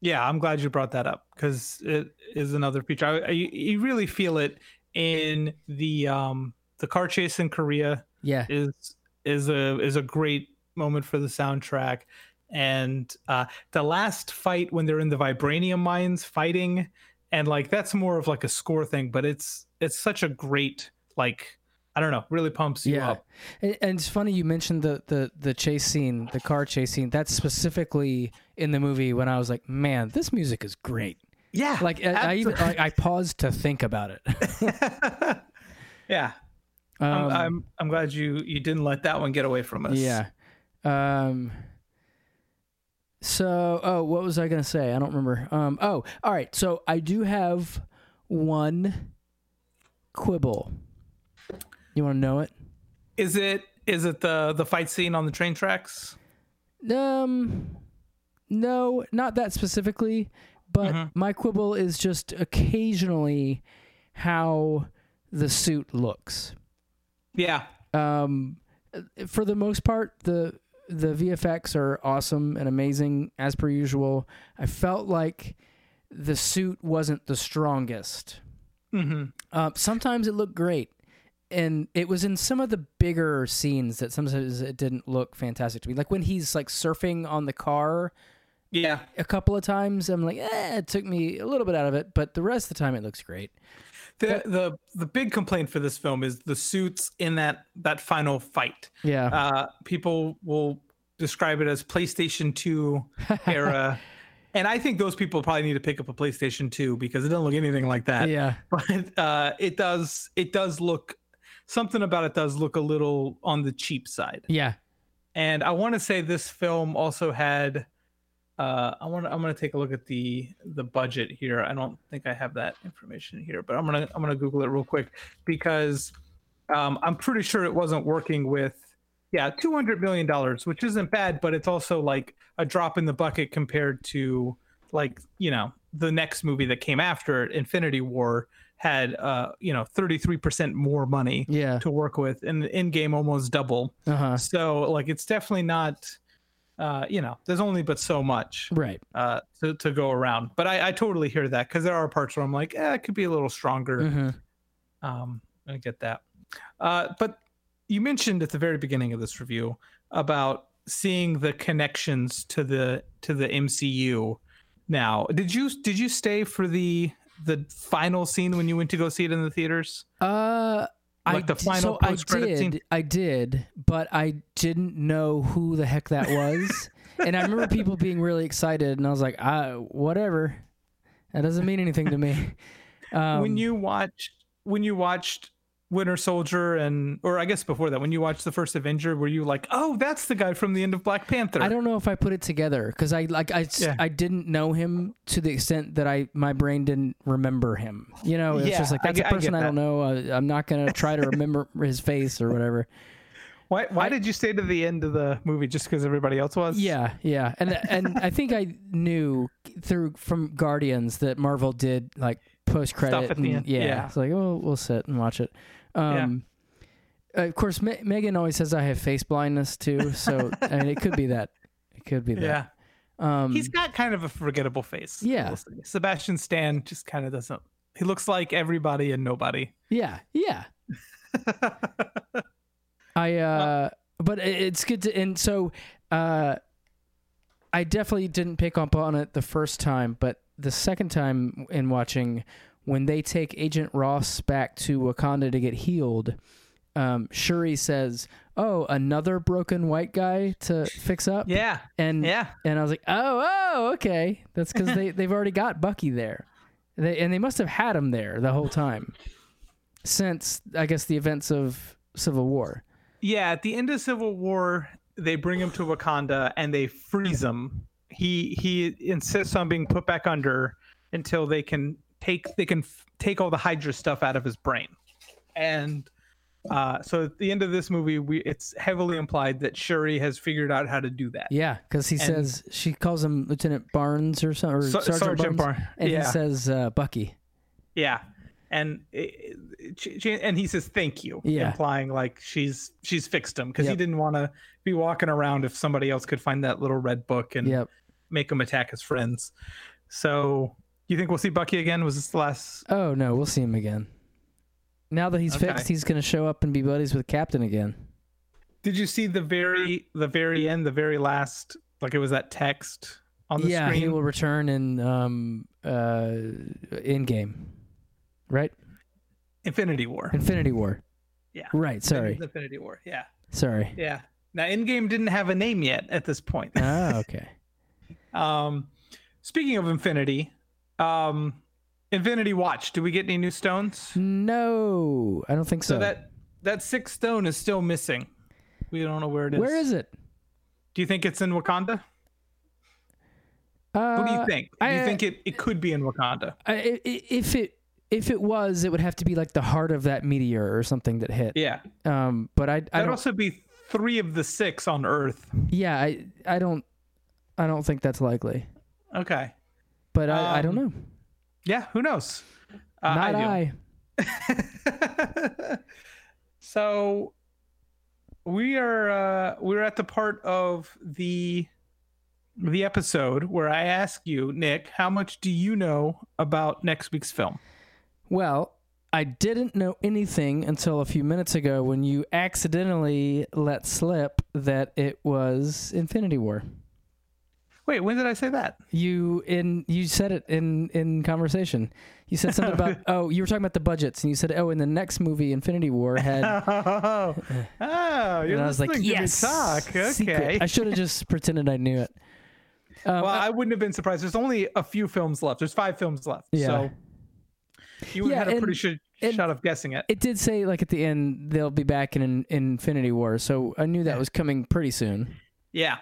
yeah i'm glad you brought that up because it is another feature. I, I, you really feel it in the um the car chase in korea yeah. is is a is a great moment for the soundtrack. And uh the last fight when they're in the vibranium mines fighting and like that's more of like a score thing but it's it's such a great like i don't know really pumps you yeah. up. And, and it's funny you mentioned the, the the chase scene the car chase scene. That's specifically in the movie when i was like man this music is great yeah like I, I even like, i paused to think about it yeah um, I'm, I'm i'm glad you you didn't let that one get away from us Yeah. Um so oh what was I gonna say? I don't remember. Um oh all right, so I do have one quibble. You wanna know it? is it is it the the fight scene on the train tracks Um no, not that specifically, but Mhm. my quibble is just occasionally how the suit looks. yeah um for the most part the the VFX are awesome and amazing as per usual. I felt like the suit wasn't the strongest. Mm-hmm. Uh, sometimes it looked great, and it was in some of the bigger scenes that sometimes it didn't look fantastic to me. Like when he's like surfing on the car yeah a couple of times, I'm like, eh, it took me a little bit out of it, but the rest of the time it looks great. the the the big complaint for this film is the suits in that that final fight Yeah, uh people will describe it as playstation 2 era and i think those people probably need to pick up a playstation 2 because it doesn't look anything like that yeah, but uh it does it does look something about it does look a little on the cheap side yeah. and I want to say this film also had. Uh, I want. I'm going to take a look at the the budget here. I don't think I have that information here, but I'm gonna I'm gonna Google it real quick because um, I'm pretty sure it wasn't working with. Yeah, 200 million dollars, which isn't bad, but it's also like a drop in the bucket compared to like you know the next movie that came after it, Infinity War, had uh you know 33% more money Yeah. to work with, and the Endgame almost double. Uh huh. So like it's definitely not uh you know, there's only but so much Right. uh to, to go around. But I, I totally hear that because there are parts where I'm like, eh, it could be a little stronger. hmm Um I get that. Uh but you mentioned at the very beginning of this review about seeing the connections to the to the MCU now. Did you did you stay for the the final scene when you went to go see it in the theaters? Uh, I Like the d- final so post-credit did, scene? I did, but I didn't know who the heck that was, and I remember people being really excited, and I was like, ah, whatever, that doesn't mean anything to me. Um, when you watched when you watched Winter Soldier and or I guess before that when you watched the first Avenger were you like oh that's the guy from the end of Black Panther I don't know if I put it together because I like I, s- Yeah. I didn't know him to the extent that I my brain didn't remember him. You know, it's Yeah, just like that's get- a I get person I, don't know. I, I'm not gonna try to remember his face or whatever. why why did you stay to the end of the movie just because everybody else was Yeah, yeah, and and I think I knew through from Guardians that Marvel did like post credit. Stuff at the end, Yeah, yeah. it's like oh, we'll sit and watch it. Um, Of course, Me- Megan always says I have face blindness too, so I mean, it could be that. It could be that. yeah Um, he's got kind of a forgettable face Yeah. Sebastian Stan just kind of doesn't he looks like everybody and nobody yeah, yeah. I uh but it's good to and so uh I definitely didn't pick up on it the first time, but the second time in watching when they take Agent Ross back to Wakanda to get healed, um Shuri says, "Oh, another broken white guy to fix up?" yeah And yeah and I was like, "Oh, oh, okay. That's cuz they they've already got Bucky there." They, and they must have had him there the whole time since I guess the events of Civil War. Yeah, at the end of Civil War, they bring him to Wakanda and they freeze him. He he insists on being put back under until they can take they can f- take all the Hydra stuff out of his brain. and uh, so at the end of this movie, we it's heavily implied that Shuri has figured out how to do that. Yeah, because he And- says she calls him Lieutenant Barnes or something, or Ser- Sergeant, Sergeant Barnes, Barnes, and yeah. he says uh, Bucky. Yeah, and it, it- she- she- and he says thank you, Yeah. implying like she's she's fixed him because he didn't want to be walking around if somebody else could find that little red book and Yep. make him attack his friends. So you think we'll see Bucky again? Was this the last? Oh no, we'll see him again. Now that he's Okay. fixed, he's gonna show up and be buddies with Captain again. Did you see the very the very end, the very last? Like it was that text on the yeah, screen. Yeah, he will return in um uh Endgame, right? Infinity War. Infinity War. Yeah. Right. Sorry. Infinity War. Yeah. Sorry. Yeah. Now, Endgame didn't have a name yet at this point. Ah, okay. Um, speaking of Infinity, um, Infinity Watch. Do we get any new stones? No, I don't think so. So that that sixth stone is still missing. We don't know where it is. Where is it? Do you think it's in Wakanda? Uh, What do you think? Do you I- think it, it could be in Wakanda? I, if it if it was, it would have to be like the heart of that meteor or something that hit. Yeah. Um, but I I That'd also be three of the six on Earth. Yeah, I I don't I don't think that's likely. Okay. But I, I don't Um, know. Yeah. Who knows? Uh, Not do. I. so we are uh we're at the part of the the episode where I ask you, Nick, how much do you know about next week's film? Well, I didn't know anything until a few minutes ago when you accidentally let slip that it was Infinity War. Wait, when did I say that? You in you said it in in conversation. You said something about oh you were talking about the budgets and you said oh in the next movie Infinity War had oh, oh you're and I was like listening to me yes talk. secret." Okay. I should have just pretended I knew it. Um, well, I- I wouldn't have been surprised. There's only a few films left. There's five films left. Yeah. So you Yeah, had a pretty sh- shot of guessing it. it did say like at the end they'll be back in, in Infinity War, so I knew that was coming pretty soon. Yeah.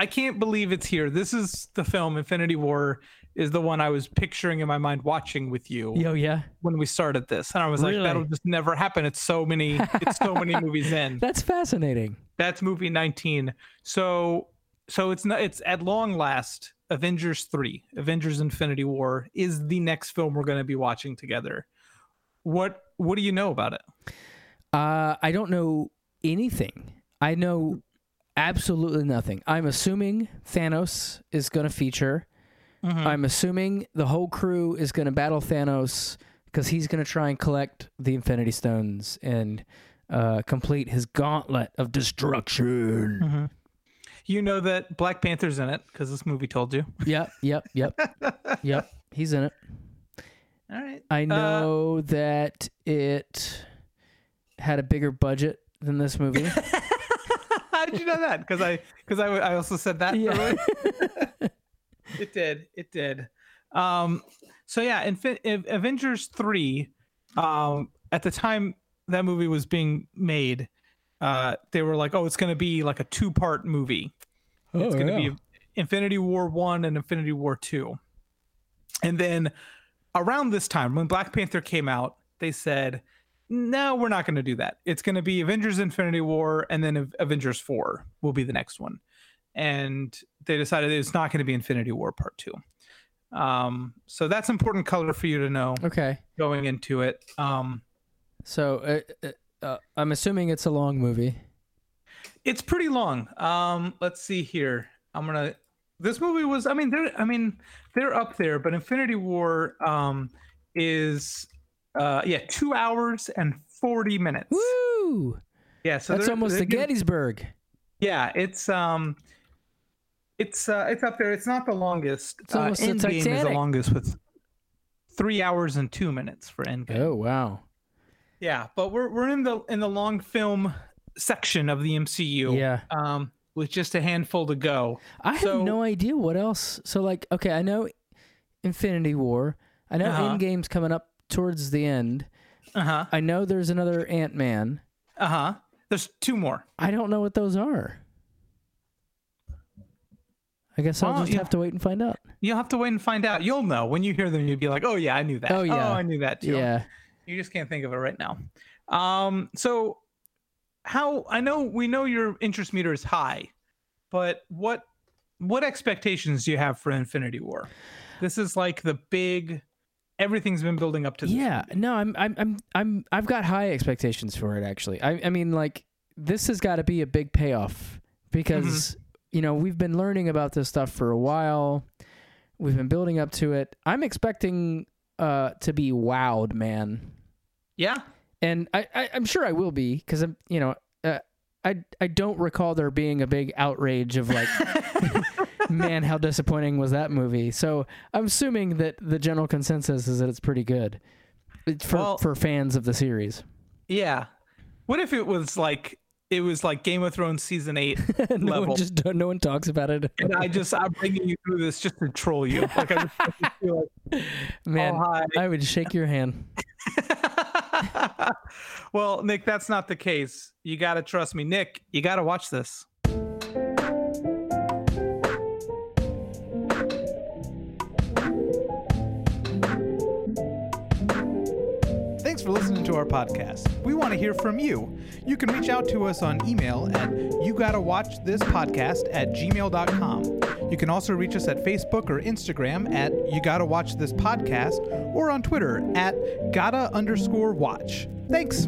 I can't believe it's here. This is the film Infinity War is the one I was picturing in my mind watching with you Yo, yeah, when we started this. And I was Really? like, that'll just never happen. It's so many it's so many movies in. that's fascinating. That's movie 19. So so it's not it's at long last Avengers 3, Avengers Infinity War is the next film we're going to be watching together. What what do you know about it? Uh, I don't know anything. I know absolutely nothing. I'm assuming Thanos is going to feature. Mm-hmm. I'm assuming the whole crew is going to battle Thanos because he's going to try and collect the Infinity Stones and uh, complete his gauntlet of destruction. Mm-hmm. You know that Black Panther's in it because this movie told you. Yep, yep, yep, yep. He's in it. All right. I know that it had a bigger budget than this movie. Did you know that? Because I because I, I also said that. Yeah. it did. It did. Um. So yeah, Infi- Av- Avengers three. Um. At the time that movie was being made, uh, they were like, "Oh, it's going to be like a two part movie. Oh, It's going to be Infinity War one and Infinity War two. And then around this time, when Black Panther came out, they said, "No, we're not going to do that. It's going to be Avengers: Infinity War, and then Avengers four will be the next one." And they decided it's not going to be Infinity War Part two. Um, so that's important color for you to know okay. going into it. Um, So uh, uh, uh, I'm assuming it's a long movie. It's pretty long. Um, let's see here. I'm gonna. This movie was. I mean, they're. I mean, they're up there. But Infinity War um, is. Uh, yeah, two hours and forty minutes. Woo! Yeah, so That's they're- almost they're the Gettysburg. Yeah, it's um, it's uh, it's up there. It's not the longest. It's almost uh, the Endgame is the longest with three hours and two minutes for Endgame. Oh wow. Yeah, but we're we're in the in the long film section of the MCU. Yeah. Um, with just a handful to go. I have no idea what else. So like, okay, I know Infinity War. I know Uh-huh. Endgame's coming up towards the end. Uh huh. I know there's another Ant Man. Uh huh. There's two more. I don't know what those are. I guess I'll Well, just yeah. have to wait and find out. You'll have to wait and find out. You'll know when you hear them. You'll be like, "Oh yeah, I knew that. Oh, yeah. I knew that too." Yeah. You just can't think of it right now. Um, so how I know we know your interest meter is high, but what what expectations do you have for Infinity War? This is like the big everything's been building up to this. Yeah, no, I'm, I'm, I'm, I'm, I've got high expectations for it. Actually, I, I mean, like this has got to be a big payoff because Mm-hmm. you know we've been learning about this stuff for a while. We've been building up to it. I'm expecting uh to be wowed, man, Yeah. and I, I I'm sure I will be because I'm, you know, uh, I, I don't recall there being a big outrage of like. Man, how disappointing was that movie? So I'm assuming that the general consensus is that it's pretty good for Well- for fans of the series. Yeah. What if it was like it was like Game of Thrones season eight, no level. one just no one talks about it. and I just I'm bringing you through this just to troll you. Like I just feel like, Man, oh. I would shake your hand. well, Nick, that's not the case. You got to trust me, Nick. You got to watch this. To our podcast. We want to hear from you. You can reach out to us on email at you gotta watch this podcast at gmail.com. You can also reach us at Facebook or Instagram at you gotta watch this podcast or on Twitter at gotta underscore watch. Thanks.